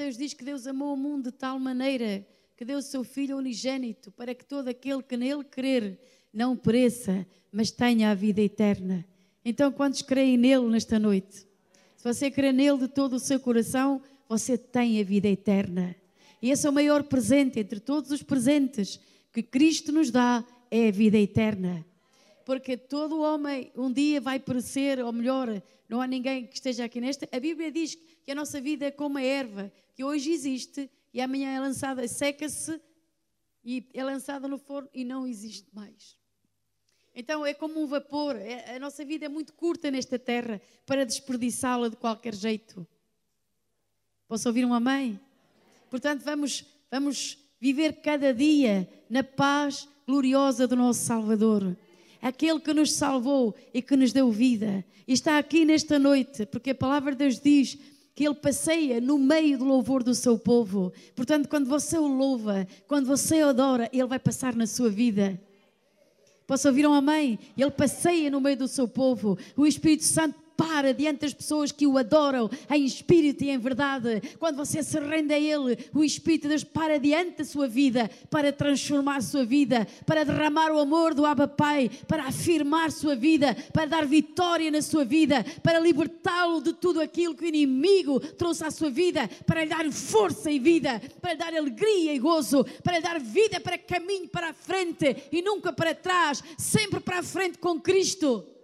Deus diz que Deus amou o mundo de tal maneira que deu o seu Filho unigênito para que todo aquele que nele crer não pereça, mas tenha a vida eterna. Então, quantos creem nele nesta noite? Se você crê nele de todo o seu coração, você tem a vida eterna. E esse é o maior presente entre todos os presentes que Cristo nos dá, é a vida eterna. Porque todo homem um dia vai perecer, ou melhor, não há ninguém que esteja aqui nesta. A Bíblia diz que a nossa vida é como a erva, que hoje existe e amanhã é lançada, seca-se e é lançada no forno e não existe mais. Então é como um vapor, é, a nossa vida é muito curta nesta terra para desperdiçá-la de qualquer jeito. Posso ouvir um amém? Portanto, vamos, vamos viver cada dia na paz gloriosa do nosso Salvador. Aquele que nos salvou e que nos deu vida. E está aqui nesta noite, porque a palavra de Deus diz que ele passeia no meio do louvor do seu povo. Portanto, quando você o louva, quando você o adora, ele vai passar na sua vida. Posso ouvir um amém? Ele passeia no meio do seu povo. O Espírito Santo para diante das pessoas que o adoram em espírito e em verdade. Quando você se rende a Ele, o Espírito de Deus para diante da sua vida para transformar a sua vida, para derramar o amor do Abba Pai, para afirmar sua vida, para dar vitória na sua vida, para libertá-lo de tudo aquilo que o inimigo trouxe à sua vida, para lhe dar força e vida, para lhe dar alegria e gozo, para lhe dar vida para caminho para a frente e nunca para trás, sempre para a frente com Cristo.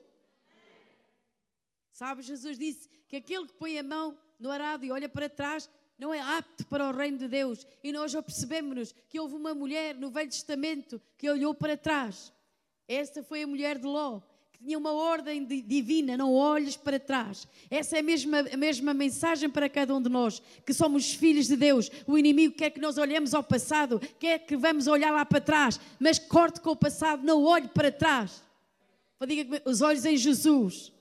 Sabe, Jesus disse que aquele que põe a mão no arado e olha para trás não é apto para o reino de Deus. E nós percebemos que houve uma mulher no Velho Testamento que olhou para trás. Esta foi a mulher de Ló, que tinha uma ordem divina, não olhes para trás. Essa é a mesma, a mesma mensagem para cada um de nós, que somos filhos de Deus. O inimigo quer que nós olhemos ao passado, quer que vamos olhar lá para trás, mas corte com o passado, não olhe para trás. Diga os olhos em Jesus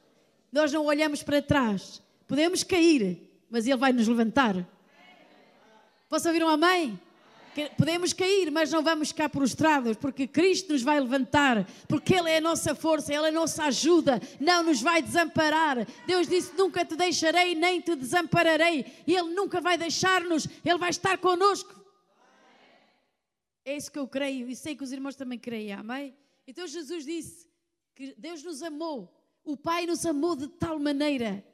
nós não olhamos para trás. Podemos cair, mas Ele vai nos levantar. Posso ouvir um amém? Podemos cair, mas não vamos ficar prostrados, porque Cristo nos vai levantar, porque Ele é a nossa força, Ele é a nossa ajuda, não nos vai desamparar. Deus disse: Nunca te deixarei, nem te desampararei, e Ele nunca vai deixar-nos, Ele vai estar conosco. É isso que eu creio, e sei que os irmãos também creem, amém? Então Jesus disse que Deus nos amou o Pai nos amou de tal maneira,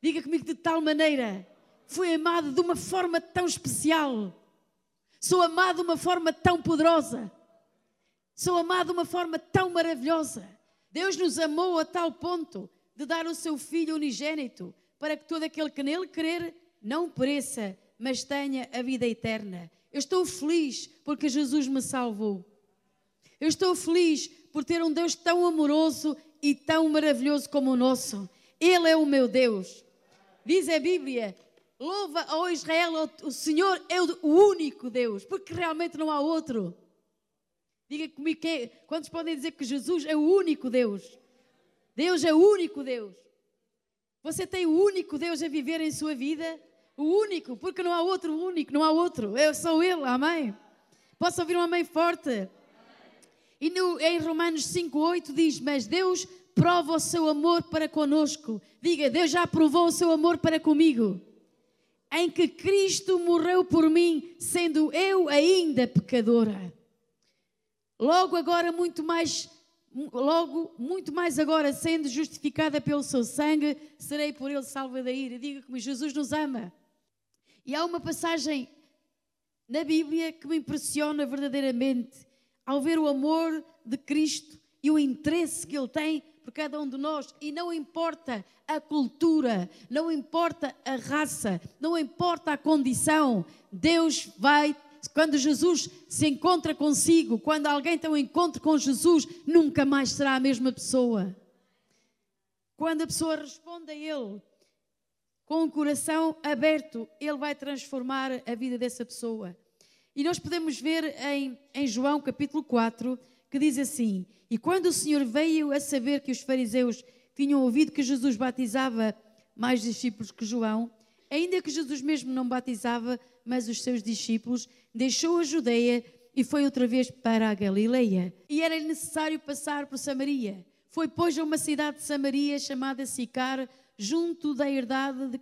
diga comigo, de tal maneira, foi amado de uma forma tão especial. Sou amado de uma forma tão poderosa. Sou amado de uma forma tão maravilhosa. Deus nos amou a tal ponto de dar o seu Filho unigênito para que todo aquele que nele crer não pereça, mas tenha a vida eterna. Eu estou feliz porque Jesus me salvou. Eu estou feliz por ter um Deus tão amoroso e tão maravilhoso como o nosso. Ele é o meu Deus. Diz a Bíblia: louva ao Israel, o Senhor é o único Deus, porque realmente não há outro. Diga comigo, quem, quantos podem dizer que Jesus é o único Deus? Deus é o único Deus. Você tem o único Deus a viver em sua vida? O único, porque não há outro único, não há outro. Eu sou Ele, amém? Posso ouvir um amém forte? E no, em Romanos 5,8 diz: Mas Deus prova o seu amor para conosco. Diga, Deus já provou o seu amor para comigo. Em que Cristo morreu por mim, sendo eu ainda pecadora. Logo agora, muito mais, logo, muito mais agora, sendo justificada pelo seu sangue, serei por ele salva da ira. Diga como Jesus nos ama. E há uma passagem na Bíblia que me impressiona verdadeiramente ao ver o amor de Cristo e o interesse que Ele tem por cada um de nós, e não importa a cultura, não importa a raça, não importa a condição, Deus vai. Quando Jesus se encontra consigo, quando alguém tem um encontro com Jesus, nunca mais será a mesma pessoa. Quando a pessoa responde a Ele com o coração aberto, Ele vai transformar a vida dessa pessoa. E nós podemos ver em, em João capítulo 4 que diz assim: E quando o Senhor veio a saber que os fariseus tinham ouvido que Jesus batizava mais discípulos que João, ainda que Jesus mesmo não batizava, mas os seus discípulos, deixou a Judeia e foi outra vez para a Galileia. E era necessário passar por Samaria. Foi, pois, a uma cidade de Samaria chamada Sicar, junto da herdade de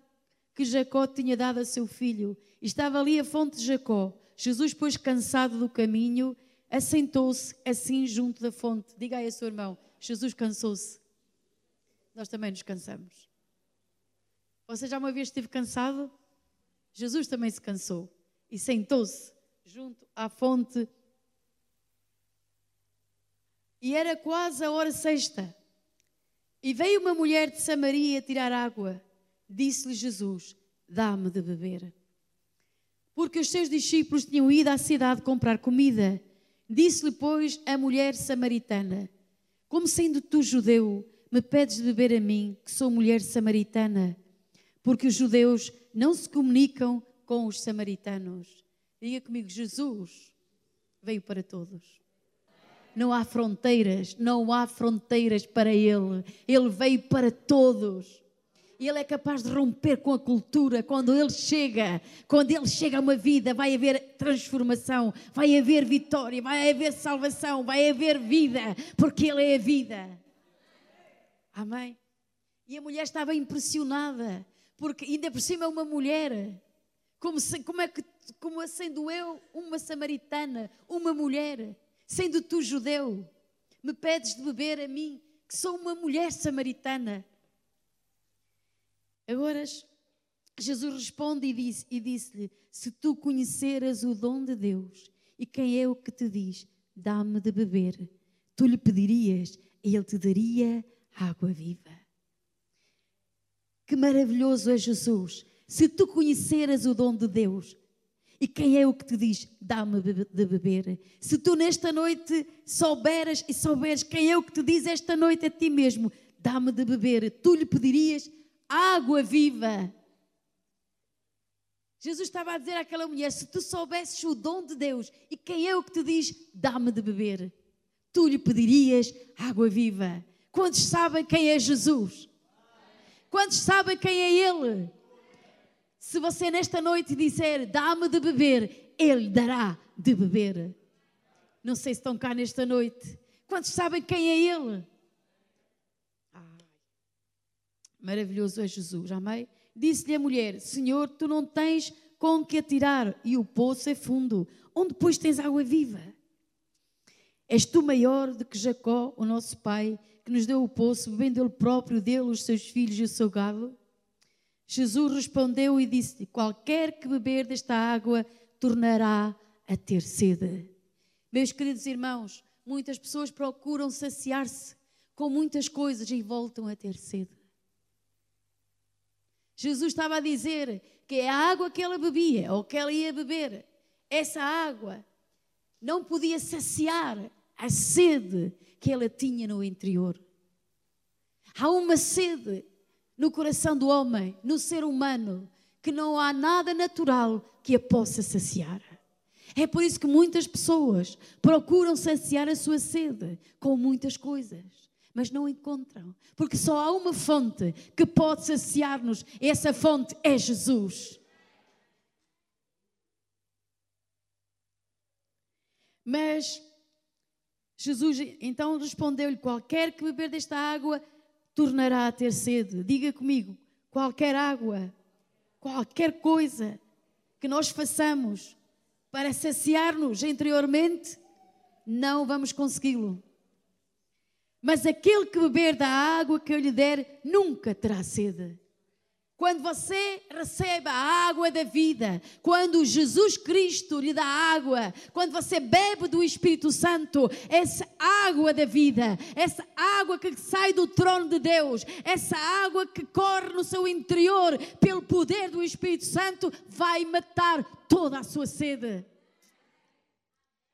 que Jacó tinha dado a seu filho. Estava ali a fonte de Jacó. Jesus, pois cansado do caminho, assentou-se assim junto da fonte. Diga aí a seu irmão: Jesus cansou-se. Nós também nos cansamos. Você já uma vez esteve cansado? Jesus também se cansou e sentou-se junto à fonte. E era quase a hora sexta. E veio uma mulher de Samaria tirar água. Disse-lhe Jesus: Dá-me de beber. Porque os seus discípulos tinham ido à cidade comprar comida. Disse-lhe, pois, a mulher samaritana: Como sendo tu judeu, me pedes de beber a mim, que sou mulher samaritana? Porque os judeus não se comunicam com os samaritanos. Diga comigo: Jesus veio para todos. Não há fronteiras, não há fronteiras para Ele. Ele veio para todos. Ele é capaz de romper com a cultura. Quando Ele chega, quando Ele chega a uma vida, vai haver transformação, vai haver vitória, vai haver salvação, vai haver vida, porque Ele é a vida. Amém? E a mulher estava impressionada, porque ainda por cima é uma mulher. Como, se, como é que, como sendo eu uma samaritana, uma mulher sendo tu judeu, me pedes de beber a mim, que sou uma mulher samaritana. Agora, Jesus responde e disse-lhe: e disse Se tu conheceras o dom de Deus e quem é o que te diz, dá-me de beber, tu lhe pedirias e ele te daria água viva. Que maravilhoso é Jesus! Se tu conheceras o dom de Deus, e quem é o que te diz, dá-me de beber? Se tu nesta noite souberas e souberes quem é o que te diz esta noite a ti mesmo, dá-me de beber, tu lhe pedirias água viva. Jesus estava a dizer àquela mulher: se tu soubesses o dom de Deus e quem é o que te diz, dá-me de beber, tu lhe pedirias água viva. Quantos sabem quem é Jesus? Quantos sabem quem é Ele? Se você nesta noite disser, dá-me de beber, Ele dará de beber. Não sei se estão cá nesta noite. Quantos sabem quem é Ele? Maravilhoso é Jesus, amém? Disse-lhe a mulher: Senhor, tu não tens com que atirar e o poço é fundo. Onde, pois, tens água viva? És tu maior do que Jacó, o nosso pai, que nos deu o poço, bebendo ele próprio dele, os seus filhos e o seu gado? Jesus respondeu e disse: Qualquer que beber desta água tornará a ter sede. Meus queridos irmãos, muitas pessoas procuram saciar-se com muitas coisas e voltam a ter sede. Jesus estava a dizer que a água que ela bebia ou que ela ia beber, essa água não podia saciar a sede que ela tinha no interior. Há uma sede no coração do homem, no ser humano, que não há nada natural que a possa saciar. É por isso que muitas pessoas procuram saciar a sua sede com muitas coisas, mas não encontram, porque só há uma fonte que pode saciar-nos, essa fonte é Jesus. Mas Jesus então respondeu-lhe: Qualquer que beber desta água tornará a ter sede. Diga comigo, qualquer água, qualquer coisa que nós façamos para saciar-nos interiormente, não vamos consegui-lo. Mas aquele que beber da água que eu lhe der, nunca terá sede. Quando você recebe a água da vida, quando Jesus Cristo lhe dá água, quando você bebe do Espírito Santo, essa água da vida, essa água que sai do trono de Deus, essa água que corre no seu interior pelo poder do Espírito Santo, vai matar toda a sua sede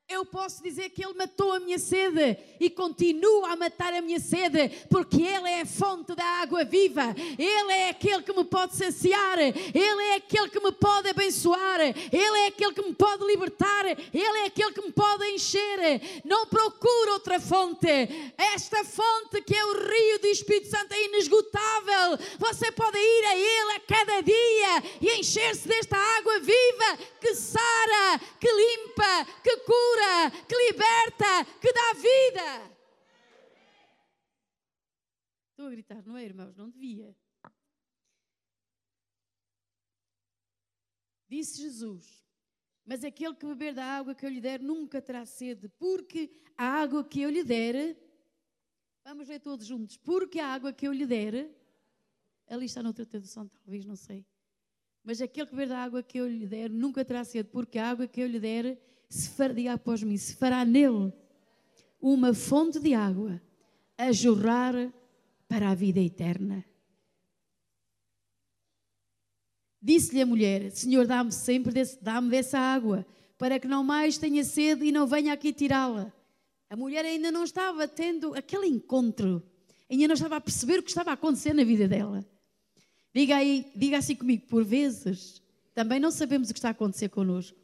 eu posso dizer que Ele matou a minha sede e continua a matar a minha sede, porque Ele é a fonte da água viva, Ele é aquele que me pode saciar, Ele é aquele que me pode abençoar, Ele é aquele que me pode libertar, Ele é aquele que me pode encher. Não procure outra fonte, esta fonte que é o rio do Espírito Santo é inesgotável. Você pode ir a Ele a cada dia e encher-se desta água viva que sara, que limpa, que cura cura, que liberta, que dá vida. Estou a gritar, não é, irmãos? Não devia. Disse Jesus: Mas aquele que beber da água que eu lhe der nunca terá sede, porque a água que eu lhe der. Vamos ler todos juntos. Porque a água que eu lhe der. Ali está noutra tradução, talvez, não sei. Mas aquele que beber da água que eu lhe der nunca terá sede, porque a água que eu lhe der se fará, diga após mim, se fará nele uma fonte de água a jorrar para a vida eterna. Disse-lhe a mulher: Senhor, dá-me sempre desse, dá-me dessa água, para que não mais tenha sede e não venha aqui tirá-la. A mulher ainda não estava tendo aquele encontro, ainda não estava a perceber o que estava a acontecer na vida dela. Diga aí, diga assim comigo, por vezes também não sabemos o que está a acontecer connosco.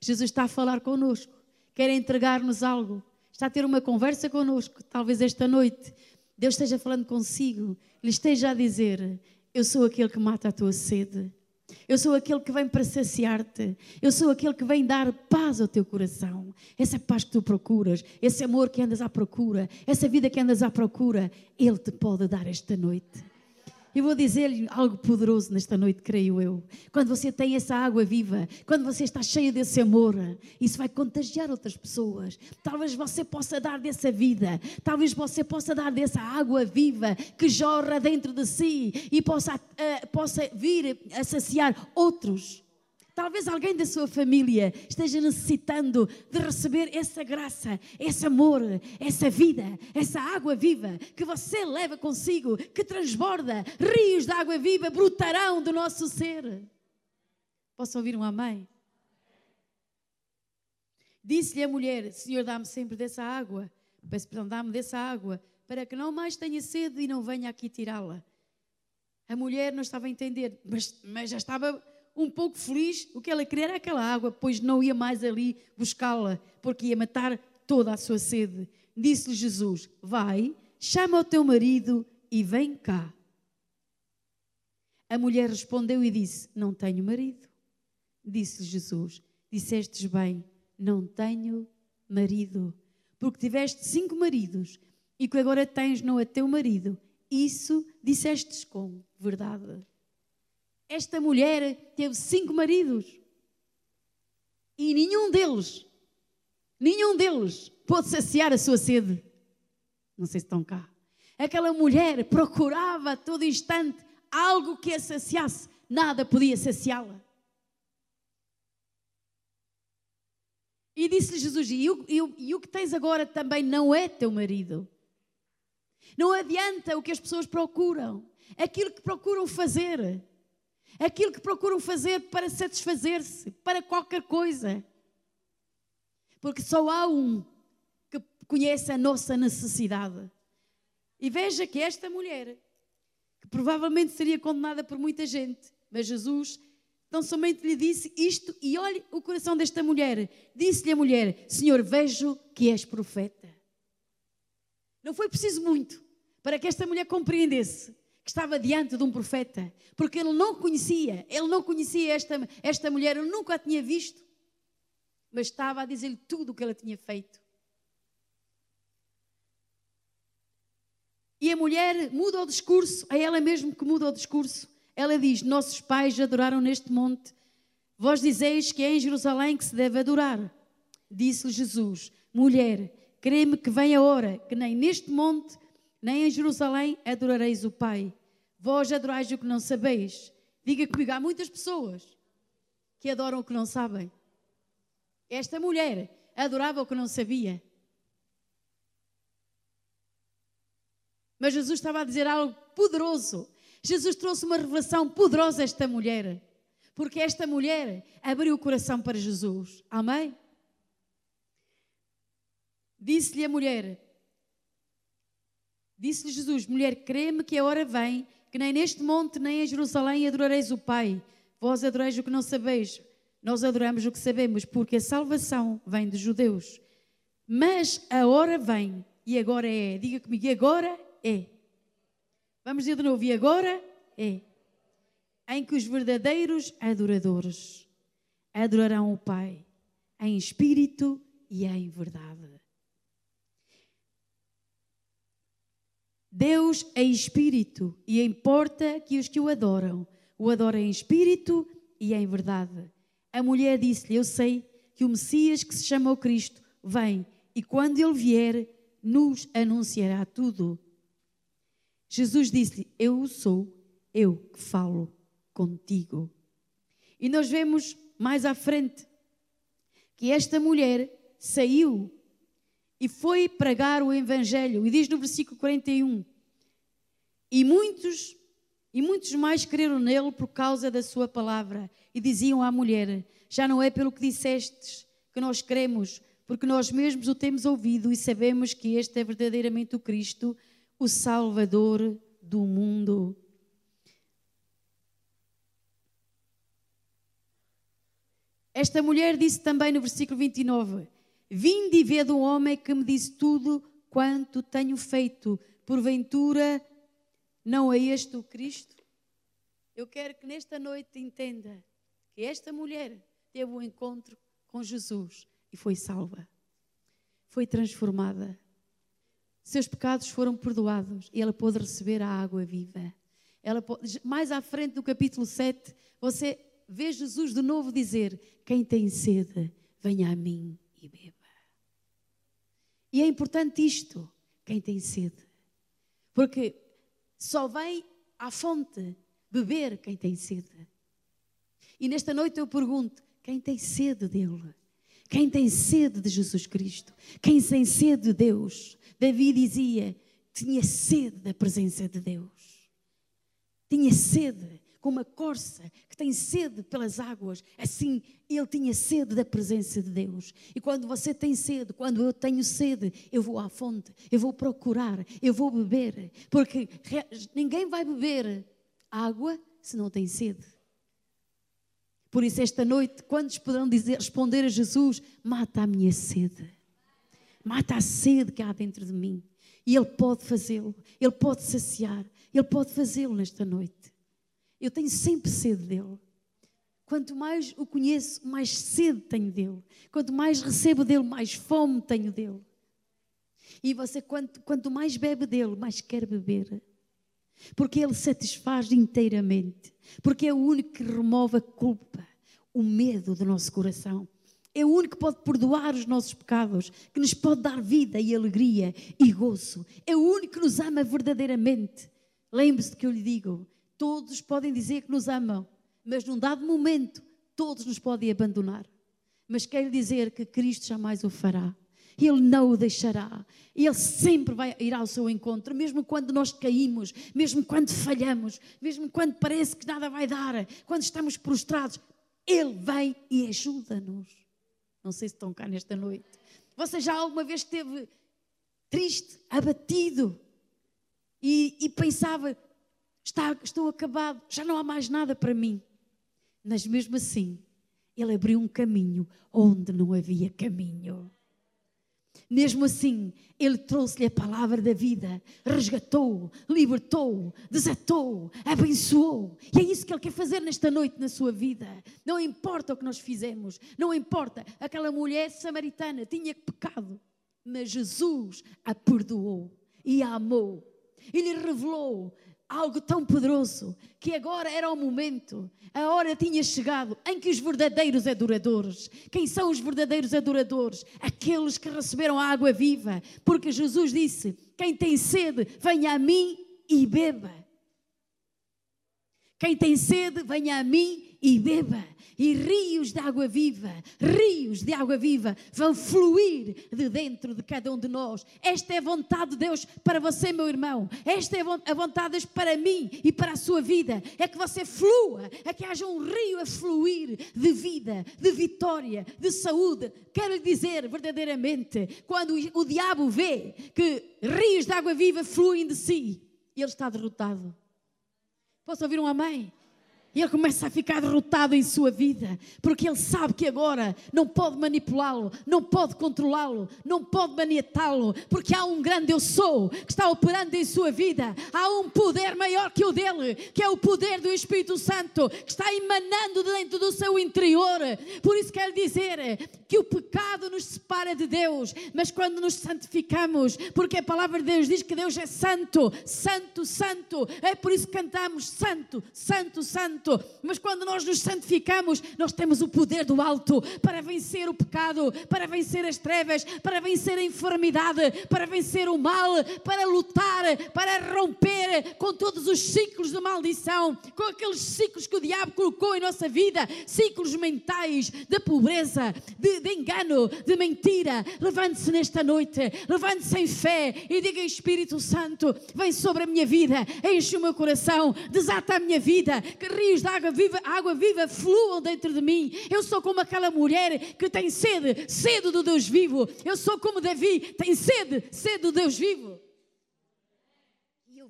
Jesus está a falar connosco, quer entregar-nos algo, está a ter uma conversa connosco, talvez esta noite. Deus esteja falando consigo, lhe esteja a dizer: Eu sou aquele que mata a tua sede. Eu sou aquele que vem para saciar-te. Eu sou aquele que vem dar paz ao teu coração. Essa paz que tu procuras, esse amor que andas à procura, essa vida que andas à procura, Ele te pode dar esta noite. Eu vou dizer-lhe algo poderoso nesta noite, creio eu. Quando você tem essa água viva, quando você está cheia desse amor, isso vai contagiar outras pessoas. Talvez você possa dar dessa vida, talvez você possa dar dessa água viva que jorra dentro de si e possa, uh, possa vir a saciar outros. Talvez alguém da sua família esteja necessitando de receber essa graça, esse amor, essa vida, essa água viva que você leva consigo, que transborda. Rios de água viva brotarão do nosso ser. Posso ouvir um amém? Disse-lhe a mulher: Senhor, dá-me sempre dessa água. Peço perdão, dá-me dessa água, para que não mais tenha sede e não venha aqui tirá-la. A mulher não estava a entender, mas, mas já estava um pouco feliz, o que ela queria era aquela água, pois não ia mais ali buscá-la, porque ia matar toda a sua sede. Disse-lhe Jesus: Vai, chama o teu marido e vem cá. A mulher respondeu e disse: Não tenho marido. Disse-lhe Jesus: Dissestes bem, não tenho marido, porque tiveste cinco maridos e que agora tens não é teu marido. Isso dissestes com verdade. Esta mulher teve cinco maridos e nenhum deles, nenhum deles pôde saciar a sua sede. Não sei se estão cá. Aquela mulher procurava a todo instante algo que a saciasse, nada podia saciá-la. E disse-lhe Jesus: e o, e, o, e o que tens agora também não é teu marido. Não adianta o que as pessoas procuram, aquilo que procuram fazer aquilo que procuram fazer para satisfazer-se, para qualquer coisa. Porque só há um que conhece a nossa necessidade. E veja que esta mulher, que provavelmente seria condenada por muita gente, mas Jesus tão somente lhe disse isto, e olhe o coração desta mulher. Disse-lhe a mulher: Senhor, vejo que és profeta. Não foi preciso muito para que esta mulher compreendesse que estava diante de um profeta, porque ele não conhecia, ele não conhecia esta, esta mulher, ele nunca a tinha visto, mas estava a dizer-lhe tudo o que ela tinha feito. E a mulher muda o discurso, é ela mesma que muda o discurso. Ela diz: Nossos pais adoraram neste monte, vós dizeis que é em Jerusalém que se deve adorar. Disse-lhe Jesus: Mulher, crê-me que vem a hora que nem neste monte nem em Jerusalém adorareis o Pai. Vós adorais o que não sabeis. Diga comigo, há muitas pessoas que adoram o que não sabem. Esta mulher adorava o que não sabia. Mas Jesus estava a dizer algo poderoso. Jesus trouxe uma revelação poderosa a esta mulher. Porque esta mulher abriu o coração para Jesus. Amém? Disse-lhe a mulher: Disse-lhe Jesus: Mulher, crê-me que a hora vem, que nem neste monte nem em Jerusalém adorareis o Pai. Vós adorais o que não sabeis, nós adoramos o que sabemos, porque a salvação vem dos judeus. Mas a hora vem, e agora é. Diga comigo, e agora é. Vamos dizer de novo, e agora é. Em que os verdadeiros adoradores adorarão o Pai, em espírito e em verdade. Deus é espírito e importa que os que o adoram o adorem em espírito e em verdade. A mulher disse-lhe: Eu sei que o Messias, que se chama o Cristo, vem e quando ele vier, nos anunciará tudo. Jesus disse-lhe: Eu sou, eu que falo contigo. E nós vemos mais à frente que esta mulher saiu e foi pregar o evangelho. E diz no versículo 41: E muitos e muitos mais creram nele por causa da sua palavra. E diziam à mulher: Já não é pelo que dissestes que nós cremos, porque nós mesmos o temos ouvido e sabemos que este é verdadeiramente o Cristo, o Salvador do mundo. Esta mulher disse também no versículo 29: Vinde e vede um homem que me disse tudo quanto tenho feito. Porventura, não é este o Cristo? Eu quero que nesta noite entenda que esta mulher teve um encontro com Jesus e foi salva. Foi transformada. Seus pecados foram perdoados e ela pôde receber a água viva. Ela mais à frente do capítulo 7, você vê Jesus de novo dizer: Quem tem sede, venha a mim e beba. E é importante isto, quem tem sede. Porque só vem à fonte beber quem tem sede. E nesta noite eu pergunto: quem tem sede dele? Quem tem sede de Jesus Cristo? Quem tem sede de Deus? Davi dizia: tinha sede da presença de Deus. Tinha sede, como a corça que tem sede pelas águas, assim ele tinha sede da presença de Deus. E quando você tem sede, quando eu tenho sede, eu vou à fonte, eu vou procurar, eu vou beber, porque ninguém vai beber água se não tem sede. Por isso, esta noite, quantos poderão dizer, responder a Jesus: mata a minha sede, mata a sede que há dentro de mim. E Ele pode fazê-lo, Ele pode saciar, Ele pode fazê-lo nesta noite. Eu tenho sempre sede dele. Quanto mais o conheço, mais sede tenho dele. Quanto mais recebo dele, mais fome tenho dele. E você, quanto, quanto mais bebe dele, mais quer beber. Porque ele satisfaz inteiramente. Porque é o único que remove a culpa, o medo do nosso coração. É o único que pode perdoar os nossos pecados, que nos pode dar vida e alegria e gozo. É o único que nos ama verdadeiramente. Lembre-se do que eu lhe digo: Todos podem dizer que nos amam, mas num dado momento, todos nos podem abandonar. Mas quero dizer que Cristo jamais o fará. Ele não o deixará. Ele sempre vai ir ao seu encontro, mesmo quando nós caímos, mesmo quando falhamos, mesmo quando parece que nada vai dar, quando estamos prostrados. Ele vem e ajuda-nos. Não sei se estão cá nesta noite. Você já alguma vez esteve triste, abatido e, e pensava: Está, estou acabado, já não há mais nada para mim. Mas mesmo assim, ele abriu um caminho onde não havia caminho. Mesmo assim, ele trouxe-lhe a palavra da vida, resgatou, libertou, desatou, abençoou. E é isso que ele quer fazer nesta noite na sua vida. Não importa o que nós fizemos, não importa. Aquela mulher samaritana tinha pecado, mas Jesus a perdoou e a amou. E lhe revelou algo tão poderoso que agora era o momento, a hora tinha chegado em que os verdadeiros adoradores, quem são os verdadeiros adoradores? Aqueles que receberam a água viva, porque Jesus disse: Quem tem sede, venha a mim e beba. Quem tem sede, venha a mim e beba e rios de água viva, rios de água viva vão fluir de dentro de cada um de nós. Esta é a vontade de Deus para você, meu irmão. Esta é a vontade de Deus para mim e para a sua vida. É que você flua, é que haja um rio a fluir de vida, de vitória, de saúde. Quero lhe dizer verdadeiramente, quando o diabo vê que rios de água viva fluem de si, ele está derrotado. Posso ouvir um amém? Ele começa a ficar derrotado em sua vida, porque ele sabe que agora não pode manipulá-lo, não pode controlá-lo, não pode maniatá-lo, porque há um grande eu sou que está operando em sua vida. Há um poder maior que o dele, que é o poder do Espírito Santo, que está emanando dentro do seu interior. Por isso quero dizer que o pecado nos separa de Deus, mas quando nos santificamos, porque a palavra de Deus diz que Deus é santo, santo, santo, é por isso que cantamos santo, santo, santo Santo. Mas quando nós nos santificamos, nós temos o poder do alto para vencer o pecado, para vencer as trevas, para vencer a enfermidade, para vencer o mal, para lutar, para romper com todos os ciclos de maldição, com aqueles ciclos que o diabo colocou em nossa vida ciclos mentais de pobreza, de, de engano, de mentira. Levante-se nesta noite, levante-se em fé e diga: Espírito Santo, vem sobre a minha vida, enche o meu coração, desata a minha vida, que rios de água viva, água viva fluam dentro de mim. Eu sou como aquela mulher que tem sede, sede do Deus vivo. Eu sou como Davi, tem sede, sede do Deus vivo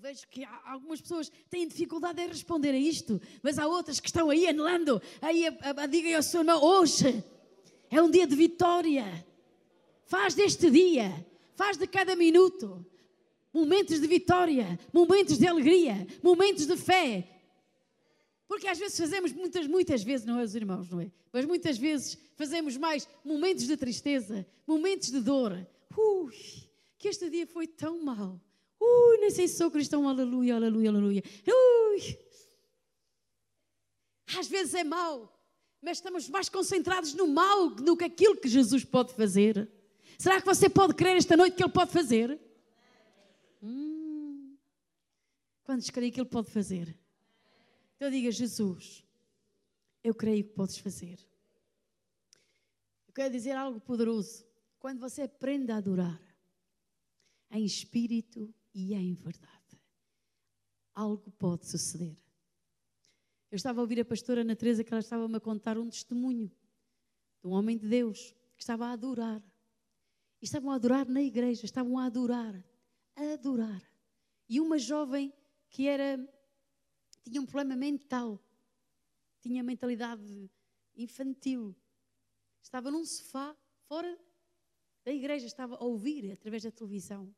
vejo que algumas pessoas têm dificuldade em responder a isto, mas há outras que estão aí anelando, aí a, a, a, diga ao seu irmão, hoje é um dia de vitória. Faz deste dia, faz de cada minuto, momentos de vitória, momentos de alegria, momentos de fé. Porque às vezes fazemos, muitas, muitas vezes, não é os irmãos, não é? Mas muitas vezes fazemos mais momentos de tristeza, momentos de dor. Ui, que este dia foi tão mau. Ui, nem sei se sou cristão, aleluia, aleluia, aleluia. Ui. Às vezes é mau, mas estamos mais concentrados no mal do que aquilo que Jesus pode fazer. Será que você pode crer esta noite que Ele pode fazer? Hum. Quantos creem que Ele pode fazer? Então diga, Jesus, eu creio que podes fazer. Eu quero dizer algo poderoso. Quando você aprende a adorar em espírito e em verdade. Algo pode suceder. Eu estava a ouvir a pastora Ana Teresa que ela estava-me a contar um testemunho de um homem de Deus que estava a adorar. E estavam a adorar na igreja, estavam a adorar, a adorar. E uma jovem que era tinha um problema mental, tinha mentalidade infantil, estava num sofá fora da igreja, estava a ouvir através da televisão.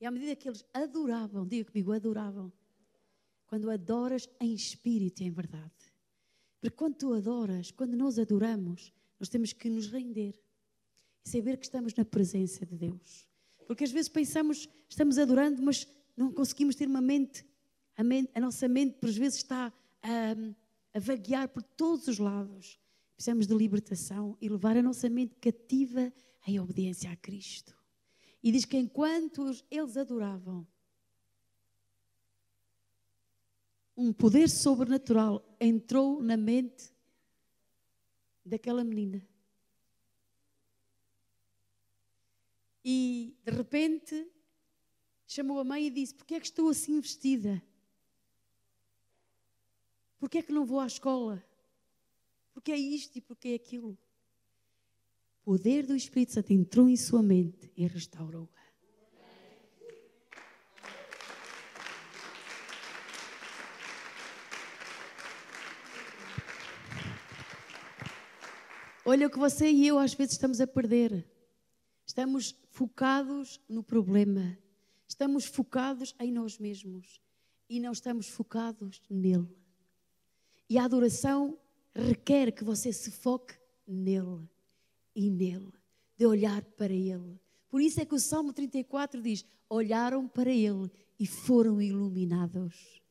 E à medida que eles adoravam, diga comigo, adoravam. Quando adoras em espírito e em verdade. Porque quando tu adoras, quando nós adoramos, nós temos que nos render e saber que estamos na presença de Deus. Porque às vezes pensamos, estamos adorando, mas não conseguimos ter uma mente, a, mente, a nossa mente, por vezes, está a, a vaguear por todos os lados. Precisamos de libertação e levar a nossa mente cativa em obediência a Cristo. E diz que enquanto eles adoravam, um poder sobrenatural entrou na mente daquela menina. E de repente chamou a mãe e disse: Porquê é que estou assim vestida? Porquê é que não vou à escola? Porquê é isto e porquê é aquilo? o poder do Espírito Santo entrou em sua mente e restaurou-a. Olha o que você e eu às vezes estamos a perder. Estamos focados no problema. Estamos focados em nós mesmos. E não estamos focados nele. E a adoração requer que você se foque nele e nele, de olhar para ele. Por isso é que o Salmo 34 diz: Olharam para ele e foram iluminados.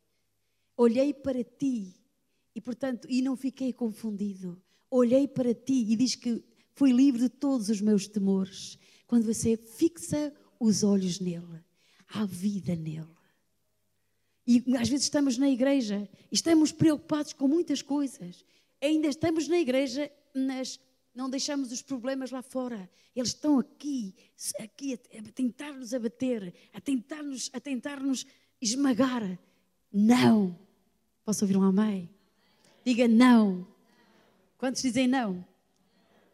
Olhei para ti e, portanto, e não fiquei confundido. Olhei para ti e diz que fui livre de todos os meus temores. Quando você fixa os olhos nele, há vida nele. E às vezes estamos na igreja e estamos preocupados com muitas coisas. Ainda estamos na igreja nas não deixamos os problemas lá fora. Eles estão aqui, aqui a, a tentar nos abater, a tentar nos, a tentar nos esmagar. Não. Posso ouvir um amém? Diga não. Quantos dizem não?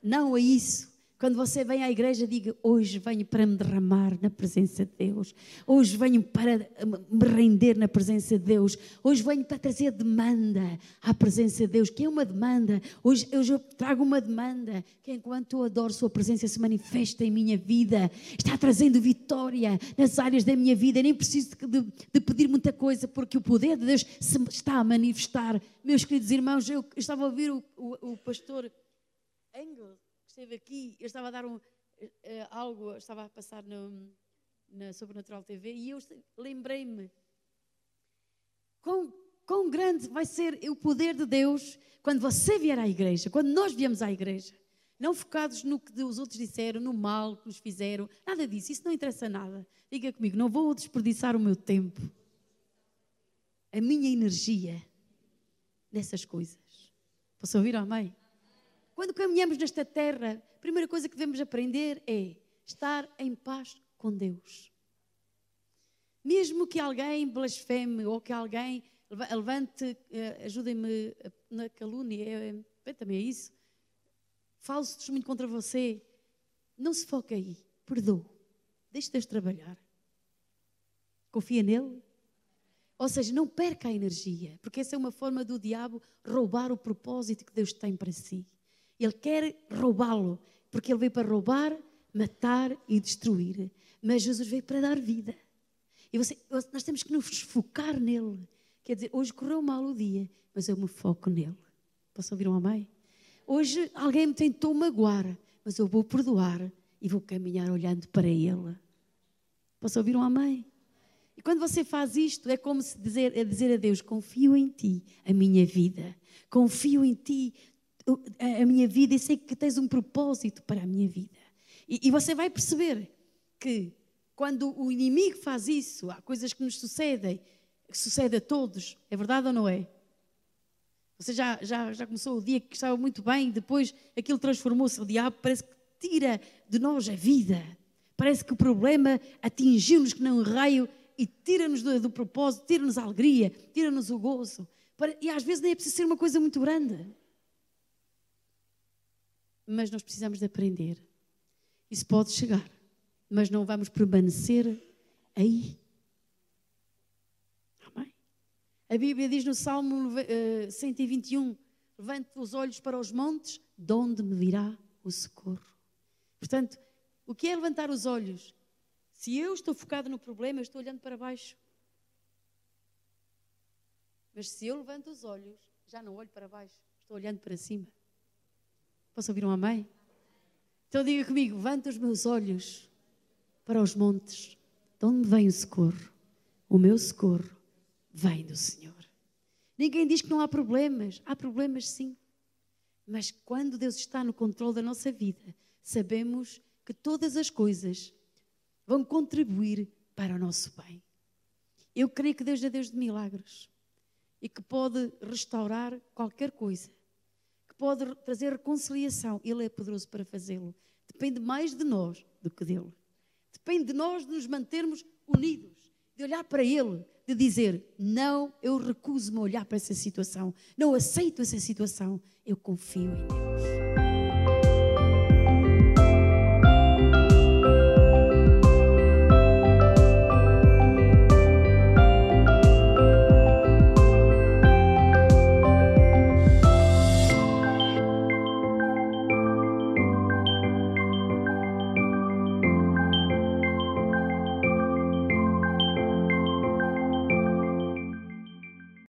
Não a isso. Quando você vem à igreja, diga: Hoje venho para me derramar na presença de Deus. Hoje venho para me render na presença de Deus. Hoje venho para trazer demanda à presença de Deus. Que é uma demanda? Hoje, hoje eu trago uma demanda que, enquanto eu adoro Sua presença, se manifesta em minha vida. Está trazendo vitória nas áreas da minha vida. Nem preciso de, de pedir muita coisa, porque o poder de Deus se está a manifestar. Meus queridos irmãos, eu, estava a ouvir o, o, o pastor Engel esteve aqui, eu estava a dar um, uh, algo, estava a passar no, na Sobrenatural TV e eu lembrei-me quão quão grande vai ser o poder de Deus quando você vier à igreja, quando nós viemos à igreja. Não focados no que os outros disseram, no mal que nos fizeram, nada disso, isso não interessa nada. Diga comigo, não vou desperdiçar o meu tempo, a minha energia nessas coisas. Posso ouvir, amém? Quando caminhamos nesta terra, a primeira coisa que devemos aprender é estar em paz com Deus. Mesmo que alguém blasfeme ou que alguém levante, eh, ajudem-me na calúnia, é, é, também é isso. Falso testemunho contra você. Não se foque aí. Perdoa. Deixe Deus trabalhar. Confia nele. Ou seja, não perca a energia, porque essa é uma forma do diabo roubar o propósito que Deus tem para si. Ele quer roubá-lo, porque ele veio para roubar, matar e destruir. Mas Jesus veio para dar vida. E você, nós temos que nos focar nele. Quer dizer, hoje correu mal o dia, mas eu me foco nele. Posso ouvir um amém? Hoje alguém me tentou magoar, mas eu vou perdoar e vou caminhar olhando para ele. Posso ouvir um amém? E quando você faz isto, é como se dizer, é dizer a Deus: confio em ti a minha vida, confio em ti a minha vida e sei que tens um propósito para a minha vida. E, e você vai perceber que quando o inimigo faz isso, há coisas que nos sucedem, que sucede a todos, é verdade ou não é? Você já, já, já começou o dia que estava muito bem, depois aquilo transformou-se, o diabo parece que tira de nós a vida. Parece que o problema atingiu-nos que não um raio e tira-nos do, do, propósito, tira-nos a alegria, tira-nos o gozo. E às vezes nem é preciso ser uma coisa muito grande. Mas nós precisamos de aprender. Isso pode chegar, mas não vamos permanecer aí. Amém? A Bíblia diz no Salmo 121: eh, Levante os olhos para os montes, de onde me virá o socorro. Portanto, o que é levantar os olhos? Se eu estou focado no problema, eu estou olhando para baixo. Mas se eu levanto os olhos, já não olho para baixo, estou olhando para cima. Posso ouvir um amém? Então diga comigo: levanta os meus olhos para os montes. De onde vem o socorro? O meu socorro vem do Senhor. Ninguém diz que não há problemas. Há problemas sim. Mas quando Deus está no controle da nossa vida, sabemos que todas as coisas vão contribuir para o nosso bem. Eu creio que Deus é Deus de milagres e que pode restaurar qualquer coisa, que pode trazer reconciliação. Ele é poderoso para fazê-lo. Depende mais de nós do que dele. Depende de nós de nos mantermos unidos, de olhar para Ele, de dizer: Não, eu recuso-me a olhar para essa situação, não aceito essa situação, eu confio em Deus.